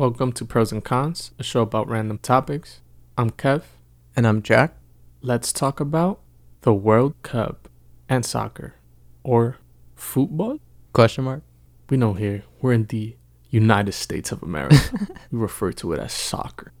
Welcome to Pros and Cons, a show about random topics. I'm Kev. And I'm Jack. Let's talk about the World Cup and soccer or football. Question mark. We know here we're in the United States of America. we refer to it as soccer.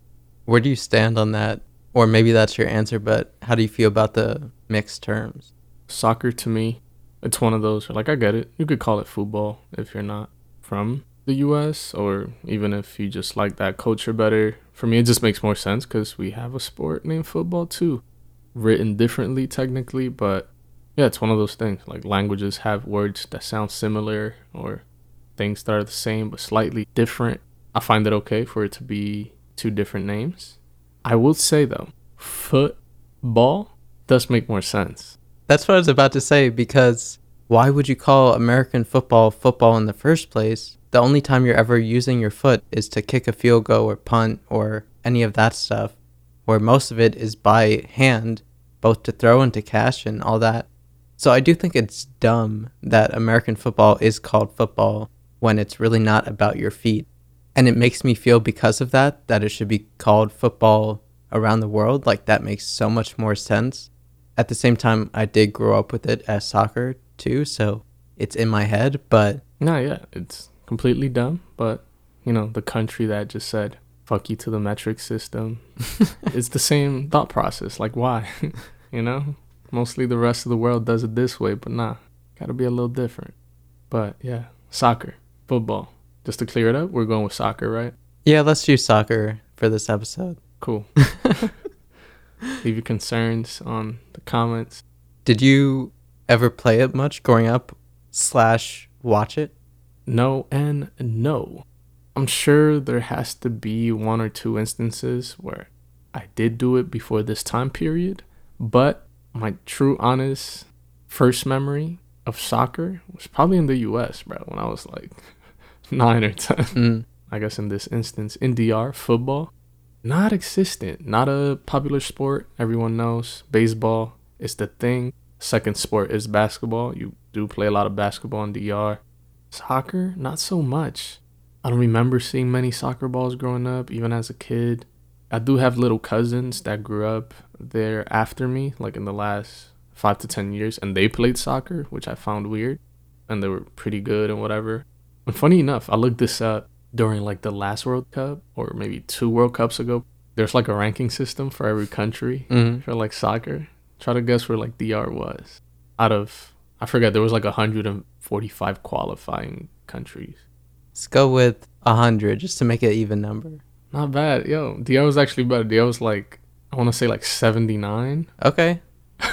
Where do you stand on that? Or maybe that's your answer, but how do you feel about the mixed terms? Soccer to me, it's one of those like I get it. You could call it football if you're not from the US or even if you just like that culture better. For me it just makes more sense cuz we have a sport named football too. Written differently technically, but yeah, it's one of those things. Like languages have words that sound similar or things that are the same but slightly different. I find it okay for it to be two different names. I will say though, football does make more sense. That's what I was about to say because why would you call American football football in the first place? The only time you're ever using your foot is to kick a field goal or punt or any of that stuff, where most of it is by hand, both to throw and to catch and all that. So I do think it's dumb that American football is called football when it's really not about your feet. And it makes me feel because of that that it should be called football around the world. Like that makes so much more sense. At the same time, I did grow up with it as soccer too, so it's in my head, but no, yeah, it's completely dumb, but you know, the country that just said fuck you to the metric system. it's the same thought process. Like why? you know? Mostly the rest of the world does it this way, but nah, gotta be a little different. But yeah, soccer, football. Just to clear it up, we're going with soccer, right? Yeah, let's do soccer for this episode. Cool. Leave your concerns on the comments. Did you ever play it much growing up slash watch it? No and no. I'm sure there has to be one or two instances where I did do it before this time period, but my true honest first memory of soccer was probably in the US, bro, when I was like nine or 10. Mm. I guess in this instance, in DR, football, not existent, not a popular sport. Everyone knows baseball is the thing. Second sport is basketball. You do play a lot of basketball in DR. Soccer, not so much. I don't remember seeing many soccer balls growing up, even as a kid. I do have little cousins that grew up there after me, like in the last five to ten years, and they played soccer, which I found weird, and they were pretty good and whatever. And funny enough, I looked this up during like the last World Cup or maybe two World Cups ago. There's like a ranking system for every country mm-hmm. for like soccer. Try to guess where like DR was. Out of I forget there was like 145 qualifying countries. Let's go with 100 just to make it even number. Not bad. Yo, DR was actually better. DR was like I want to say like 79. Okay.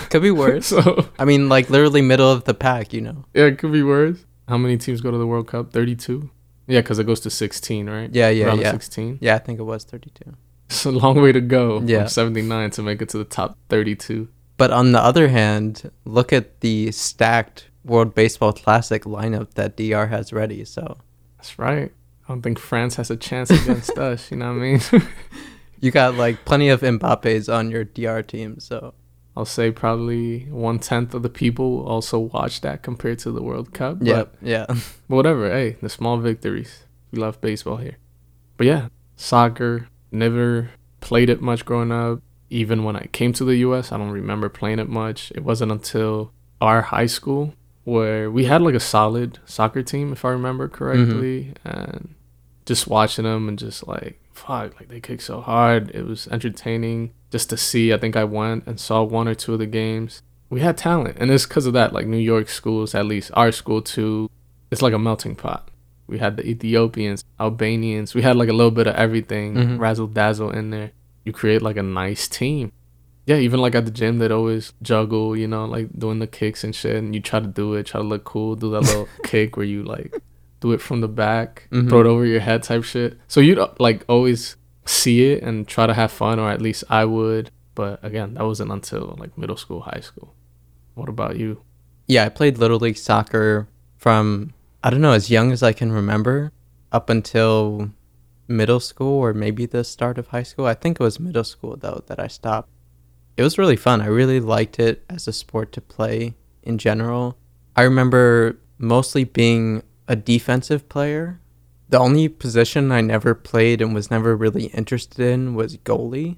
Could be worse. so I mean, like literally middle of the pack, you know. Yeah, it could be worse. How many teams go to the World Cup? 32. Yeah, because it goes to 16, right? Yeah, yeah, Around yeah. 16. Yeah, I think it was 32. It's a long way to go. Yeah. From 79 to make it to the top 32. But on the other hand, look at the stacked World Baseball Classic lineup that DR has ready. So that's right. I don't think France has a chance against us. You know what I mean? you got like plenty of Mbappe's on your DR team, so I'll say probably one tenth of the people also watch that compared to the World Cup. Yeah, yeah. But whatever. Hey, the small victories. We love baseball here. But yeah, soccer. Never played it much growing up. Even when I came to the U.S., I don't remember playing it much. It wasn't until our high school where we had like a solid soccer team, if I remember correctly, mm-hmm. and just watching them and just like fuck, like they kick so hard. It was entertaining just to see. I think I went and saw one or two of the games. We had talent, and it's because of that. Like New York schools, at least our school too, it's like a melting pot. We had the Ethiopians, Albanians. We had like a little bit of everything, mm-hmm. razzle dazzle in there. You create like a nice team. Yeah, even like at the gym, they'd always juggle, you know, like doing the kicks and shit. And you try to do it, try to look cool, do that little kick where you like do it from the back, mm-hmm. throw it over your head type shit. So you'd like always see it and try to have fun, or at least I would. But again, that wasn't until like middle school, high school. What about you? Yeah, I played little league soccer from I don't know as young as I can remember up until middle school or maybe the start of high school. I think it was middle school though that I stopped. It was really fun. I really liked it as a sport to play in general. I remember mostly being a defensive player The only position I never played and was never really interested in was goalie.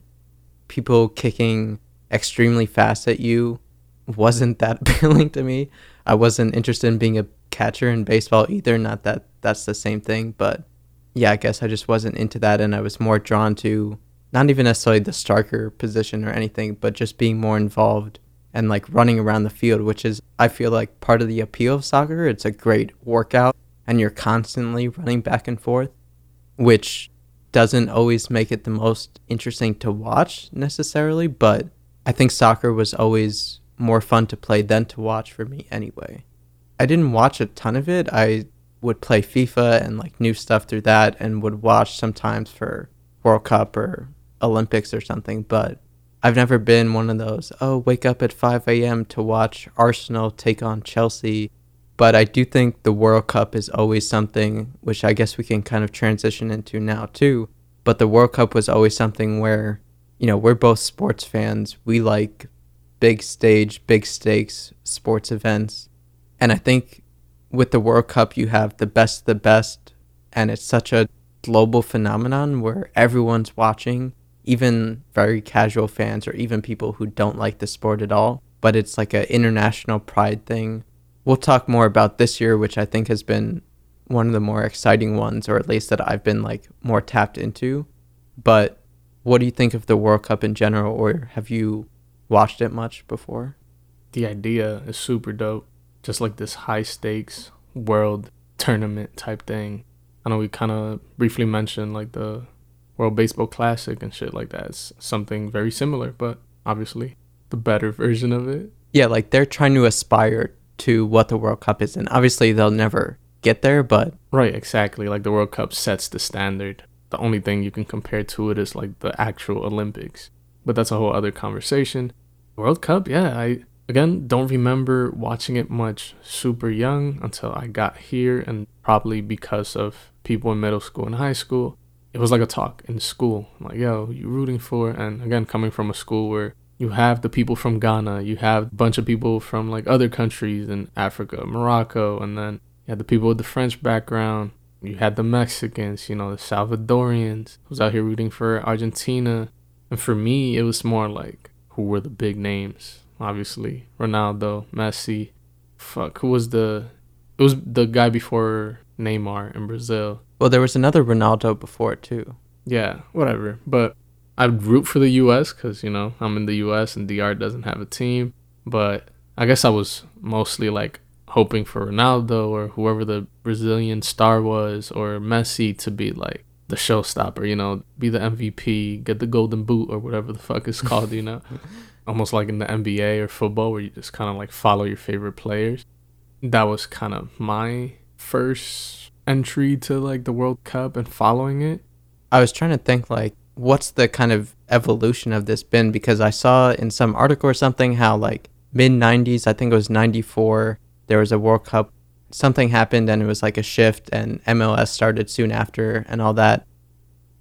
People kicking extremely fast at you wasn't that appealing to me. I wasn't interested in being a catcher in baseball either. Not that that's the same thing, but yeah, I guess I just wasn't into that, and I was more drawn to not even necessarily the striker position or anything, but just being more involved and like running around the field, which is I feel like part of the appeal of soccer. It's a great workout, and you're constantly running back and forth, which doesn't always make it the most interesting to watch necessarily, but I think soccer was always more fun to play than to watch for me anyway. I didn't watch a ton of it. I would play FIFA and like new stuff through that and would watch sometimes for World Cup or Olympics or something, but I've never been one of those, oh, wake up at 5 a.m. to watch Arsenal take on Chelsea. But I do think the World Cup is always something which I guess we can kind of transition into now too. But the World Cup was always something where, you know, we're both sports fans. We like big stage, big stakes sports events. And I think with the World Cup, you have the best of the best, and it's such a global phenomenon where everyone's watching, even very casual fans or even people who don't like the sport at all. But it's like an international pride thing. We'll talk more about this year, which I think has been one of the more exciting ones, or at least that I've been like more tapped into. But what do you think of the World Cup in general, or have you watched it much before? The idea is super dope. Just like this high stakes world tournament type thing. I know we kind of briefly mentioned like the World Baseball Classic and shit like that. It's something very similar, but obviously the better version of it. Yeah, like they're trying to aspire to what the World Cup is, and obviously they'll never get there, but. Right, exactly. Like the World Cup sets the standard. The only thing you can compare to it is like the actual Olympics. But that's a whole other conversation. World Cup, yeah, I again don't remember watching it much super young until I got here and probably because of people in middle school and high school. It was like a talk in school. I'm like, yo, you rooting for and again coming from a school where you have the people from Ghana, you have a bunch of people from like other countries in Africa, Morocco, and then you had the people with the French background. You had the Mexicans, you know, the Salvadorians. I was out here rooting for Argentina. And for me, it was more like who were the big names. Obviously, Ronaldo, Messi. Fuck, who was the? It was the guy before Neymar in Brazil. Well, there was another Ronaldo before too. Yeah, whatever. But I'd root for the U.S. because you know I'm in the U.S. and DR doesn't have a team. But I guess I was mostly like hoping for Ronaldo or whoever the Brazilian star was or Messi to be like the showstopper, you know, be the MVP, get the golden boot or whatever the fuck is called, you know. Almost like in the NBA or football where you just kind of like follow your favorite players. That was kind of my first entry to like the World Cup and following it. I was trying to think like what's the kind of evolution of this been because I saw in some article or something how like mid 90s, I think it was 94, there was a World Cup something happened and it was like a shift and MLS started soon after and all that.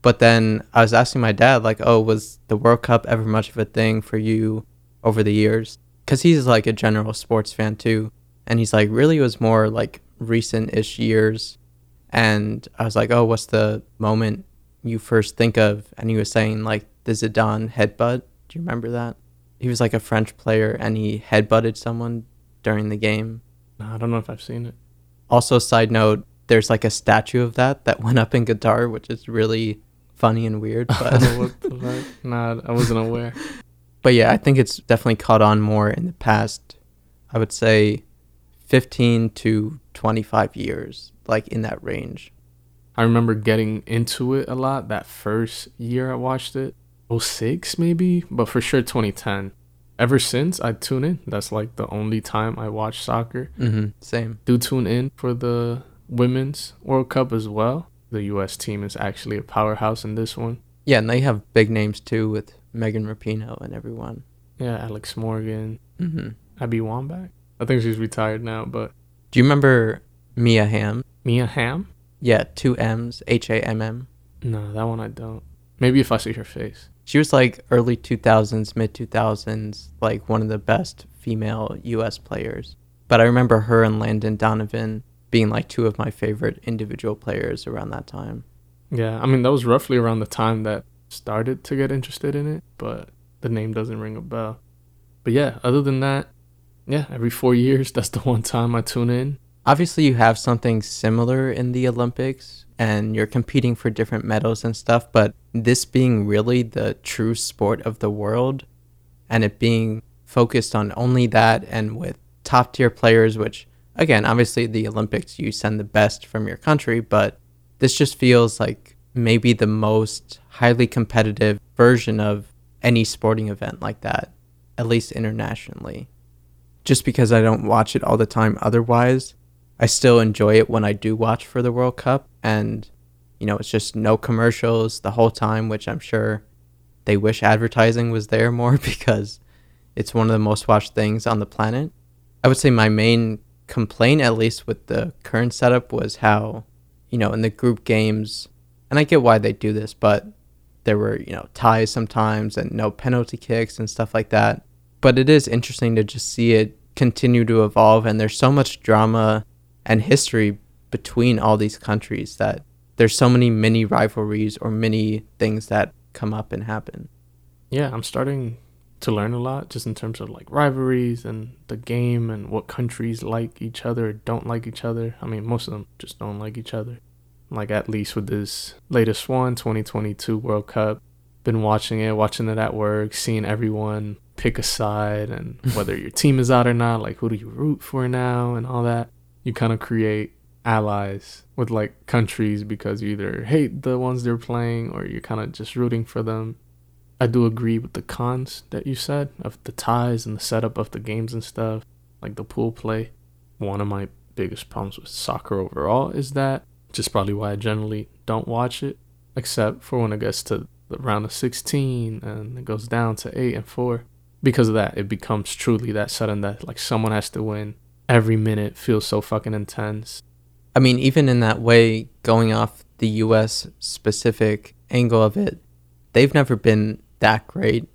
But then I was asking my dad like, "Oh, was the World Cup ever much of a thing for you over the years?" Cuz he's like a general sports fan too. And he's like, "Really it was more like recent-ish years." And I was like, "Oh, what's the moment you first think of?" And he was saying like the Zidane headbutt. Do you remember that? He was like a French player and he headbutted someone during the game I don't know if I've seen it. Also, side note, there's like a statue of that that went up in Qatar, which is really funny and weird. But? Nah, I wasn't aware. But yeah, I think it's definitely caught on more in the past. I would say 15 to 25 years, like in that range. I remember getting into it a lot that first year I watched it. 06 maybe, but for sure 2010 ever since I tune in. That's like the only time I watch soccer. Mm-hmm. Same. Do tune in for the women's World Cup as well. The U.S. team is actually a powerhouse in this one. Yeah, and they have big names too with Megan Rapinoe and everyone. Yeah, Alex Morgan, mm-hmm. Abby Wambach. I think she's retired now, but. Do you remember Mia Hamm? Mia Hamm? Yeah, two M's, H A M M. No, that one I don't. Maybe if I see her face she was like early 2000s, mid 2000s, like one of the best female U.S. players. But I remember her and Landon Donovan being like two of my favorite individual players around that time. Yeah, I mean that was roughly around the time that started to get interested in it, but the name doesn't ring a bell. But yeah, other than that, yeah, every 4 years that's the one time I tune in. Obviously you have something similar in the Olympics and you're competing for different medals and stuff, but this being really the true sport of the world and it being focused on only that and with top tier players, which again, obviously the Olympics, you send the best from your country, but this just feels like maybe the most highly competitive version of any sporting event like that, at least internationally. Just because I don't watch it all the time otherwise, I still enjoy it when I do watch for the World Cup. And, you know, it's just no commercials the whole time, which I'm sure they wish advertising was there more because it's one of the most watched things on the planet. I would say my main complaint, at least with the current setup, was how, you know, in the group games, and I get why they do this, but there were, you know, ties sometimes and no penalty kicks and stuff like that. But it is interesting to just see it continue to evolve, and there's so much drama and history between all these countries that there's so many mini rivalries or many things that come up and happen. Yeah, I'm starting to learn a lot just in terms of like rivalries and the game and what countries like each other don't like each other. I mean, most of them just don't like each other. Like at least with this latest one, 2022 World Cup, been watching it, watching it at work, seeing everyone pick a side and whether your team is out or not, like who do you root for now and all that. You kind of create allies with like countries because you either hate the ones they're playing or you're kind of just rooting for them I do agree with the cons that you said of the ties and the setup of the games and stuff, like the pool play. One of my biggest problems with soccer overall is that, which is probably why I generally don't watch it, except for when it gets to the round of 16 and it goes down to 8 and 4. Because of that, it becomes truly that sudden that like someone has to win. Every minute feels so fucking intense. I mean, even in that way, going off the US specific angle of it, they've never been that great,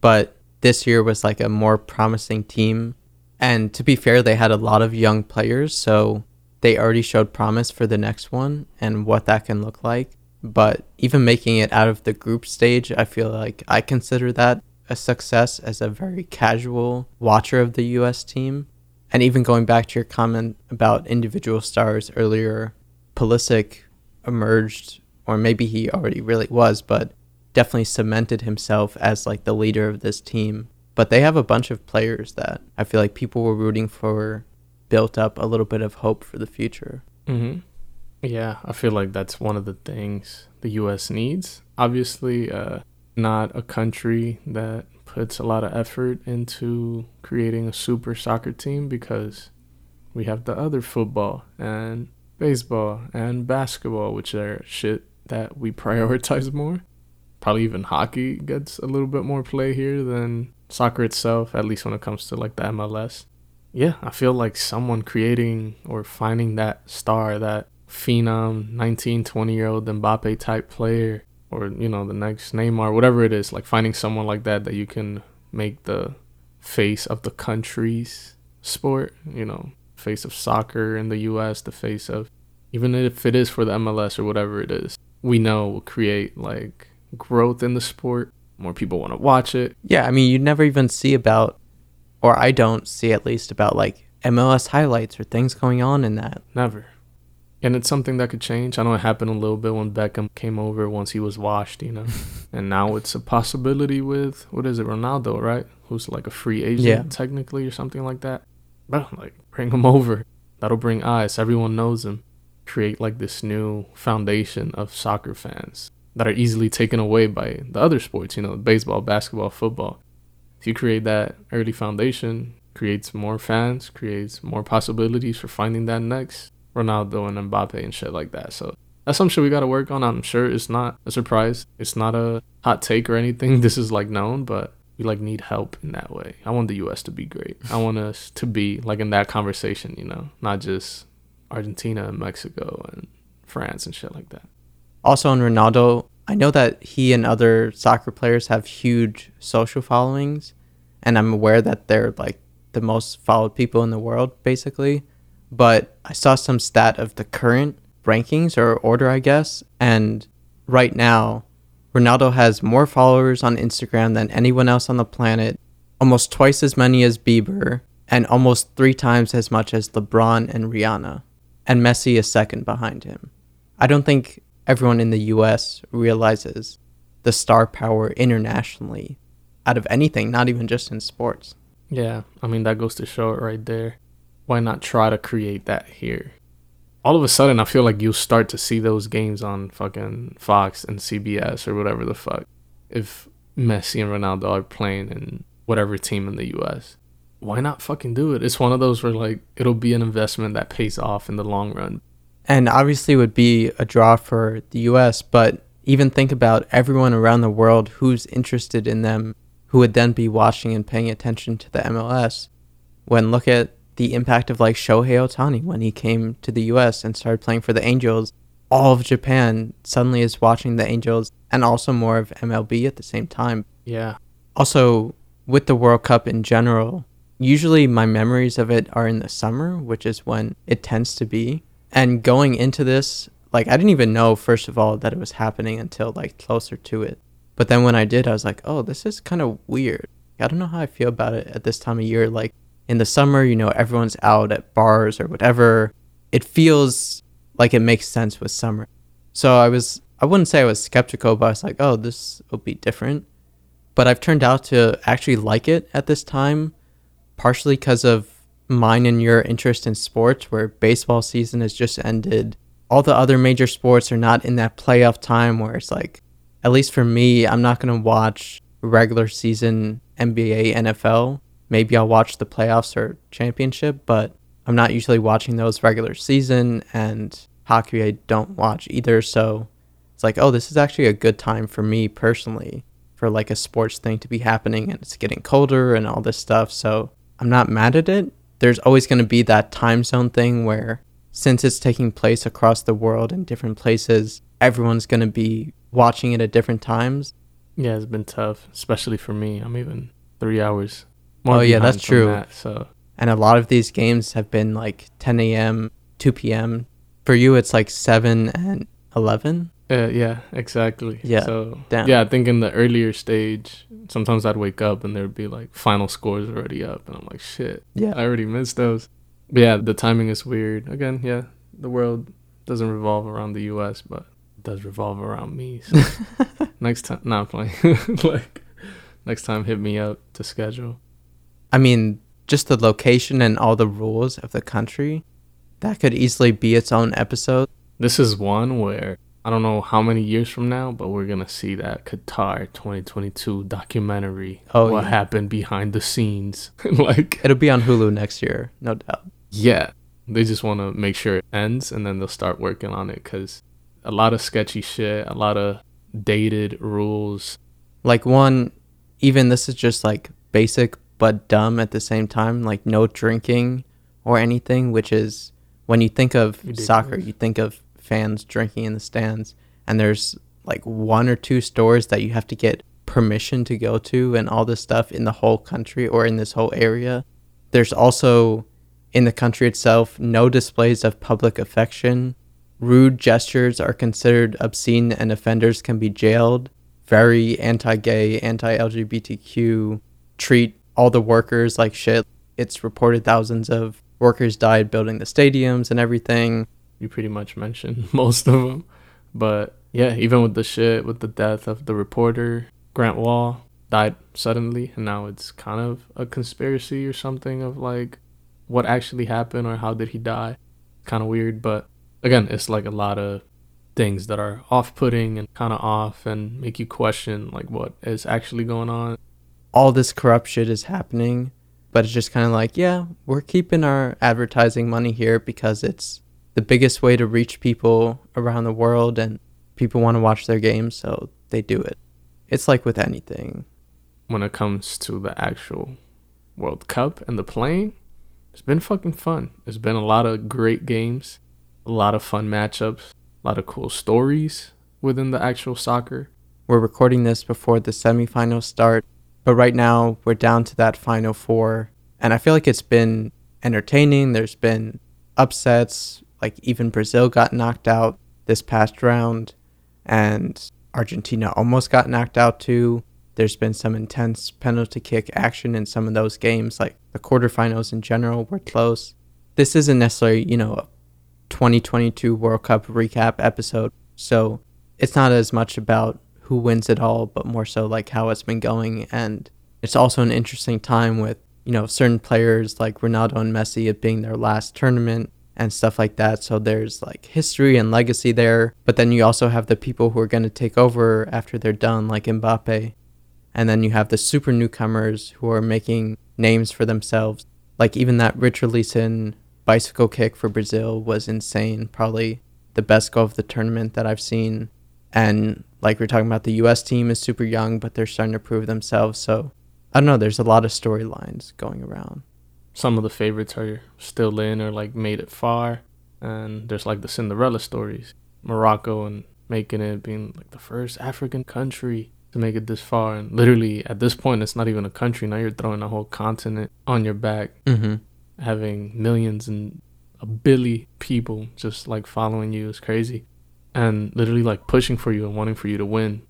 but this year was like a more promising team. And to be fair, they had a lot of young players, so they already showed promise for the next one and what that can look like. But even making it out of the group stage, I feel like I consider that a success as a very casual watcher of the US team. And even going back to your comment about individual stars earlier, Pulisic emerged, or maybe he already really was, but definitely cemented himself as like the leader of this team. But they have a bunch of players that I feel like people were rooting for built up a little bit of hope for the future. Mm-hmm. Yeah, I feel like that's one of the things the U.S. needs. Obviously, uh, not a country that puts a lot of effort into creating a super soccer team because we have the other football and baseball and basketball, which are shit that we prioritize more probably even hockey gets a little bit more play here than soccer itself, at least when it comes to like the MLS. Yeah, I feel like someone creating or finding that star, that phenom 19, 20 year old Mbappe type player, or you know, the next Neymar, whatever it is, like finding someone like that that you can make the face of the country's sport, you know, face of soccer in the US, the face of even if it is for the MLS or whatever it is, we know will create like growth in the sport. More people want to watch it. Yeah, I mean, you never even see about, or I don't see at least about like MLS highlights or things going on in that. Never. And it's something that could change. I know it happened a little bit when Beckham came over once he was washed, you know. and now it's a possibility with what is it, Ronaldo, right? Who's like a free agent yeah. technically or something like that. But like bring him over. That'll bring eyes. Everyone knows him. Create like this new foundation of soccer fans that are easily taken away by the other sports, you know, baseball, basketball, football. If you create that early foundation, creates more fans, creates more possibilities for finding that next Ronaldo and Mbappe and shit like that. So that's some shit we gotta work on. I'm sure it's not a surprise. It's not a hot take or anything. This is like known, but we like need help in that way. I want the US to be great. I want us to be like in that conversation, you know, not just Argentina and Mexico and France and shit like that. Also, on Ronaldo, I know that he and other soccer players have huge social followings, and I'm aware that they're like the most followed people in the world, basically. But I saw some stat of the current rankings or order, I guess. And right now, Ronaldo has more followers on Instagram than anyone else on the planet, almost twice as many as Bieber, and almost three times as much as LeBron and Rihanna. And Messi is second behind him. I don't think everyone in the US realizes the star power internationally out of anything, not even just in sports. Yeah, I mean, that goes to show it right there. Why not try to create that here? All of a sudden, I feel like you'll start to see those games on fucking Fox and CBS or whatever the fuck. If Messi and Ronaldo are playing in whatever team in the US, why not fucking do it? It's one of those where, like, it'll be an investment that pays off in the long run. And obviously, would be a draw for the US, but even think about everyone around the world who's interested in them who would then be watching and paying attention to the MLS. When look at the impact of like Shohei Ohtani when he came to the US and started playing for the Angels, all of Japan suddenly is watching the Angels and also more of MLB at the same time. Yeah. Also, with the World Cup in general, usually my memories of it are in the summer, which is when it tends to be. And going into this, like I didn't even know first of all that it was happening until like closer to it. But then when I did, I was like, oh, this is kind of weird. I don't know how I feel about it at this time of year. Like in the summer, you know, everyone's out at bars or whatever. It feels like it makes sense with summer. So I was, I wouldn't say I was skeptical, but I was like, oh, this will be different. But I've turned out to actually like it at this time, partially because of mine and your interest in sports, where baseball season has just ended. All the other major sports are not in that playoff time where it's like, at least for me, I'm not going to watch regular season NBA, NFL. Maybe I'll watch the playoffs or championship, but I'm not usually watching those regular season and hockey I don't watch either. So it's like, oh, this is actually a good time for me personally for like a sports thing to be happening and it's getting colder and all this stuff. So I'm not mad at it. There's always going to be that time zone thing where since it's taking place across the world in different places, everyone's going to be watching it at different times. Yeah, it's been tough, especially for me. I'm even three hours. Oh yeah, that's true. That, so, and a lot of these games have been like 10 a.m., 2 p.m. For you, it's like seven and 11. Uh, yeah, exactly. Yeah. So damn. yeah, I think in the earlier stage, sometimes I'd wake up and there'd be like final scores already up, and I'm like, shit. Yeah. I already missed those. But yeah, the timing is weird. Again, yeah, the world doesn't revolve around the U.S., but it does revolve around me. So next time, not playing. like next time, hit me up to schedule. I mean, just the location and all the rules of the country, that could easily be its own episode. This is one where I don't know how many years from now, but we're gonna see that Qatar 2022 documentary. Oh, what yeah. happened behind the scenes? like It'll be on Hulu next year, no doubt. yeah, they just want to make sure it ends, and then they'll start working on it because a lot of sketchy shit, a lot of dated rules. Like one, even this is just like basic but dumb at the same time. Like no drinking or anything, which is when you think of Ridiculous. soccer, you think of fans drinking in the stands, and there's like one or two stores that you have to get permission to go to, and all this stuff in the whole country or in this whole area. There's also in the country itself no displays of public affection. Rude gestures are considered obscene and offenders can be jailed. Very anti gay, anti LGBTQ, treat all the workers like shit. It's reported thousands of workers died building the stadiums and everything. You pretty much mentioned most of them, but yeah, even with the shit with the death of the reporter Grant Wahl died suddenly, and now it's kind of a conspiracy or something of like what actually happened or how did he die. Kind of weird, but again, it's like a lot of things that are off-putting and kind of off and make you question like what is actually going on. All this corrupt shit is happening, but it's just kind of like, yeah, we're keeping our advertising money here because it's the biggest way to reach people around the world and people want to watch their games, so they do it. It's like with anything. when it comes to the actual World Cup and the playing, it's been fucking fun. It's been a lot of great games, a lot of fun matchups, a lot of cool stories within the actual soccer. We're recording this before the semifinals start, but right now we're down to that final four, and I feel like it's been entertaining. There's been upsets. Like even Brazil got knocked out this past round, and Argentina almost got knocked out too. There's been some intense penalty kick action in some of those games. Like the quarterfinals in general were close. This isn't necessarily, you know, a 2022 World Cup recap episode, so it's not as much about who wins it all, but more so like how it's been going. And it's also an interesting time with, you know, certain players like Ronaldo and Messi it being their last tournament and stuff like that. So there's like history and legacy there. But then you also have the people who are going to take over after they're done, like Mbappe. And then you have the super newcomers who are making names for themselves. Like even that Richarlison bicycle kick for Brazil was insane. Probably the best goal of the tournament that I've seen. And like we are talking about, the U.S. team is super young, but they're starting to prove themselves. So I don't know. There's a lot of storylines going around. Some of the favorites are still in or like made it far, and there's like the Cinderella stories, Morocco and making it being like the first African country to make it this far. And literally at this point, it's not even a country. Now you're throwing a whole continent on your back, mm-hmm. having millions and a billion people just like following you is crazy and literally like pushing for you and wanting for you to win.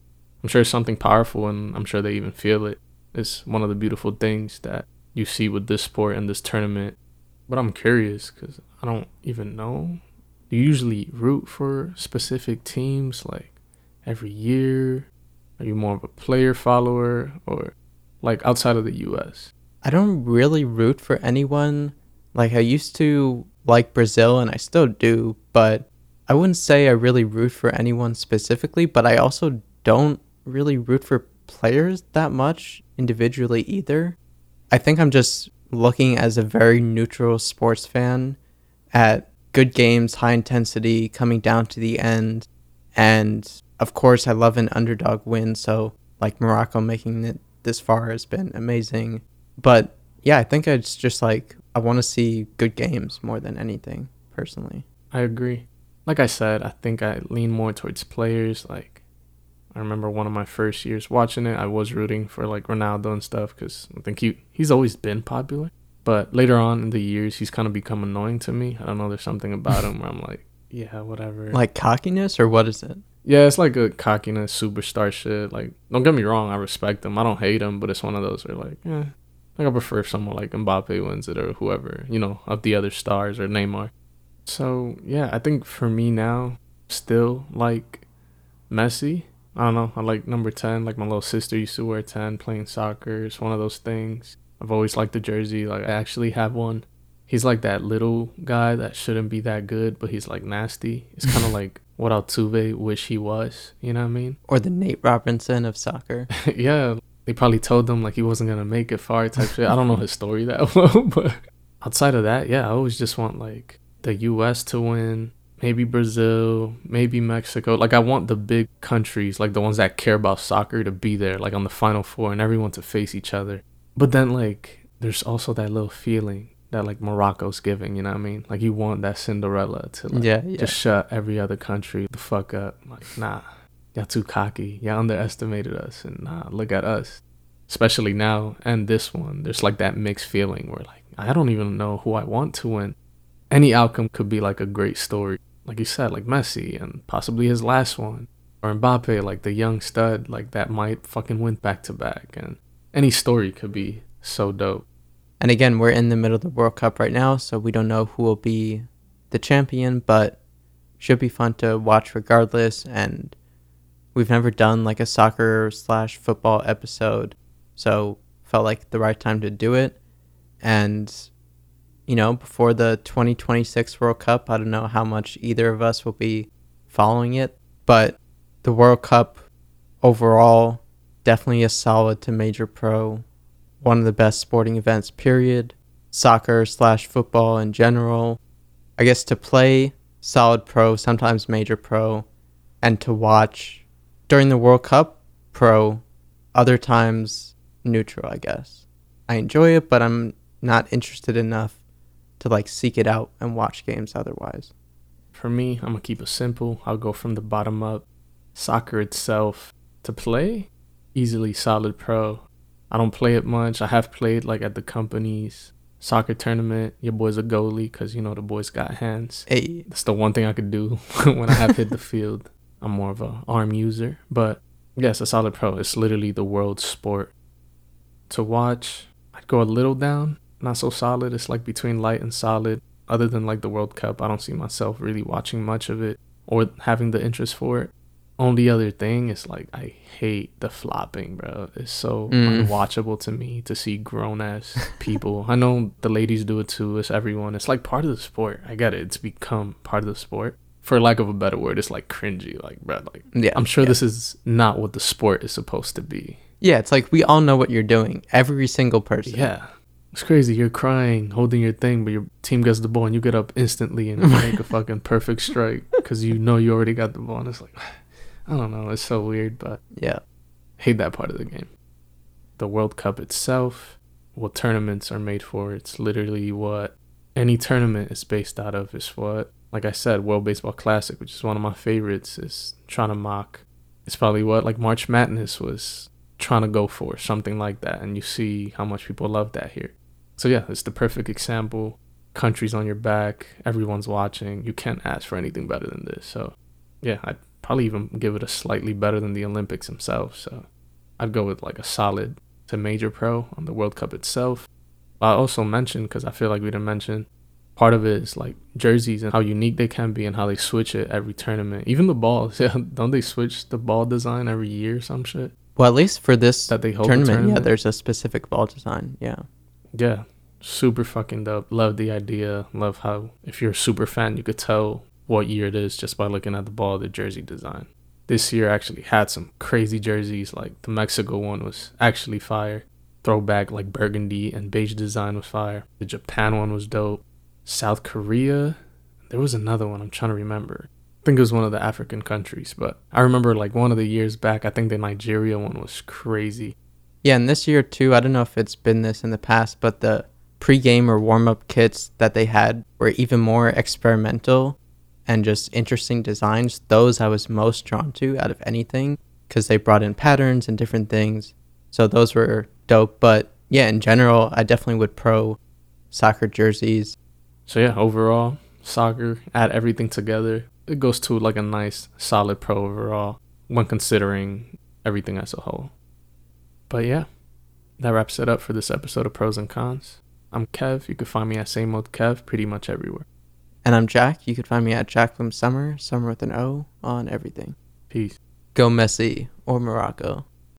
I'm sure it's something powerful and I'm sure they even feel it. It's one of the beautiful things that you see with this sport and this tournament. But I'm curious because I don't even know. Do you usually root for specific teams like every year? Are you more of a player follower or like outside of the US? I don't really root for anyone. Like I used to like Brazil and I still do, but I wouldn't say I really root for anyone specifically, but I also don't really root for players that much individually either. I think I'm just looking as a very neutral sports fan at good games, high intensity, coming down to the end. And of course, I love an underdog win. So, like Morocco making it this far has been amazing. But yeah, I think it's just like I want to see good games more than anything, personally. I agree like I said, I think I lean more towards players. Like, I remember one of my first years watching it, I was rooting for like Ronaldo and stuff because I think he he's always been popular. But later on in the years, he's kind of become annoying to me. I don't know. There's something about him where I'm like, yeah, whatever. Like cockiness or what is it? Yeah, it's like a cockiness superstar shit. Like, don't get me wrong, I respect him. I don't hate him, but it's one of those where like, yeah, like I prefer if someone like Mbappe wins it or whoever, you know, of the other stars or Neymar. So yeah, I think for me now, still like Messi. I don't know. I like number ten. Like my little sister used to wear ten, playing soccer. It's one of those things. I've always liked the jersey. Like I actually have one. He's like that little guy that shouldn't be that good, but he's like nasty. It's kind of like what Altuve wish he was. You know what I mean? Or the Nate Robinson of soccer. yeah, they probably told him like he wasn't gonna make it far type shit. I don't know his story that well, but outside of that, yeah, I always just want like the US to win, maybe Brazil, maybe Mexico. Like I want the big countries, like the ones that care about soccer to be there, like on the final four and everyone to face each other. But then like there's also that little feeling that like Morocco's giving, you know what I mean? Like you want that Cinderella to like yeah, yeah. just shut every other country the fuck up. Like, nah, y'all too cocky. Y'all underestimated us and nah, look at us. Especially now and this one. There's like that mixed feeling where like I don't even know who I want to win any outcome could be like a great story. Like you said, like Messi and possibly his last one. Or Mbappe, like the young stud, like that might fucking win back to back. And any story could be so dope. And again, we're in the middle of the World Cup right now, so we don't know who will be the champion, but should be fun to watch regardless. And we've never done like a soccer slash football episode, so felt like the right time to do it. And you know, before the 2026 World Cup. I don't know how much either of us will be following it, but the World Cup overall definitely a solid to major pro. One of the best sporting events, period. Soccer slash football in general. I guess to play solid pro, sometimes major pro, and to watch during the World Cup pro, other times neutral, I guess. I enjoy it, but I'm not interested enough to like seek it out and watch games otherwise. For me, I'm gonna keep it simple. I'll go from the bottom up. Soccer itself to play, easily solid pro. I don't play it much. I have played like at the companies soccer tournament. Your boy's a goalie because you know the boys got hands. Hey, That's the one thing I could do when I have hit the field. I'm more of a arm user, but yes, a solid pro. It's literally the world's sport. To watch, I'd go a little down. Not so solid. It's like between light and solid. Other than like the World Cup, I don't see myself really watching much of it or having the interest for it. Only other thing is like I hate the flopping, bro. It's so Mm. unwatchable to me to see grown ass people. I know the ladies do it too. It's everyone. It's like part of the sport. I get it. It's become part of the sport. For lack of a better word, it's like cringy. Like, bro, like yeah. I'm sure yeah. this is not what the sport is supposed to be. Yeah, it's like we all know what you're doing. Every single person. Yeah. It's crazy. You're crying, holding your thing, but your team gets the ball and you get up instantly and make a fucking perfect strike because you know you already got the ball. And it's like, I don't know. It's so weird, but Yeah. hate that part of the game. The World Cup itself, what tournaments are made for, it's literally what any tournament is based out of, is what, like I said, World Baseball Classic, which is one of my favorites, is trying to mock. It's probably what, like March Madness was trying to go for, something like that. And you see how much people love that here. So, yeah, it's the perfect example. Countries on your back, everyone's watching. You can't ask for anything better than this. So, yeah, I'd probably even give it a slightly better than the Olympics themselves. So I'd go with like a solid to major pro on the World Cup itself. I also mentioned because I feel like we didn't mention part of it is like jerseys and how unique they can be and how they switch it every tournament. Even the balls, yeah, don't they switch the ball design every year or some shit Well, at least for this that they hold the tournament, yeah, there's a specific ball design. Yeah. Yeah, super fucking dope. Love the idea. Love how if you're a super fan, you could tell what year it is just by looking at the ball, the jersey design. This year actually had some crazy jerseys. Like the Mexico one was actually fire. Throwback like burgundy and beige design was fire. The Japan one was dope. South Korea, there was another one I'm trying to remember. I think it was one of the African countries, but I remember like one of the years back. I think the Nigeria one was crazy. Yeah, and this year too, I don't know if it's been this in the past, but the pre-game or warm-up kits that they had were even more experimental and just interesting designs. Those I was most drawn to out of anything because they brought in patterns and different things. So those were dope. But yeah, in general, I definitely would pro soccer jerseys. So yeah, overall, soccer, add everything together, it goes to like a nice solid pro overall when considering everything as a whole. But yeah, that wraps it up for this episode of Pros and Cons. I'm Kev. You can find me at same old Kev pretty much everywhere. And I'm Jack. You can find me at Jack Jacqueline Summer, Summer with an O, on everything. Peace. Go Messi or Morocco.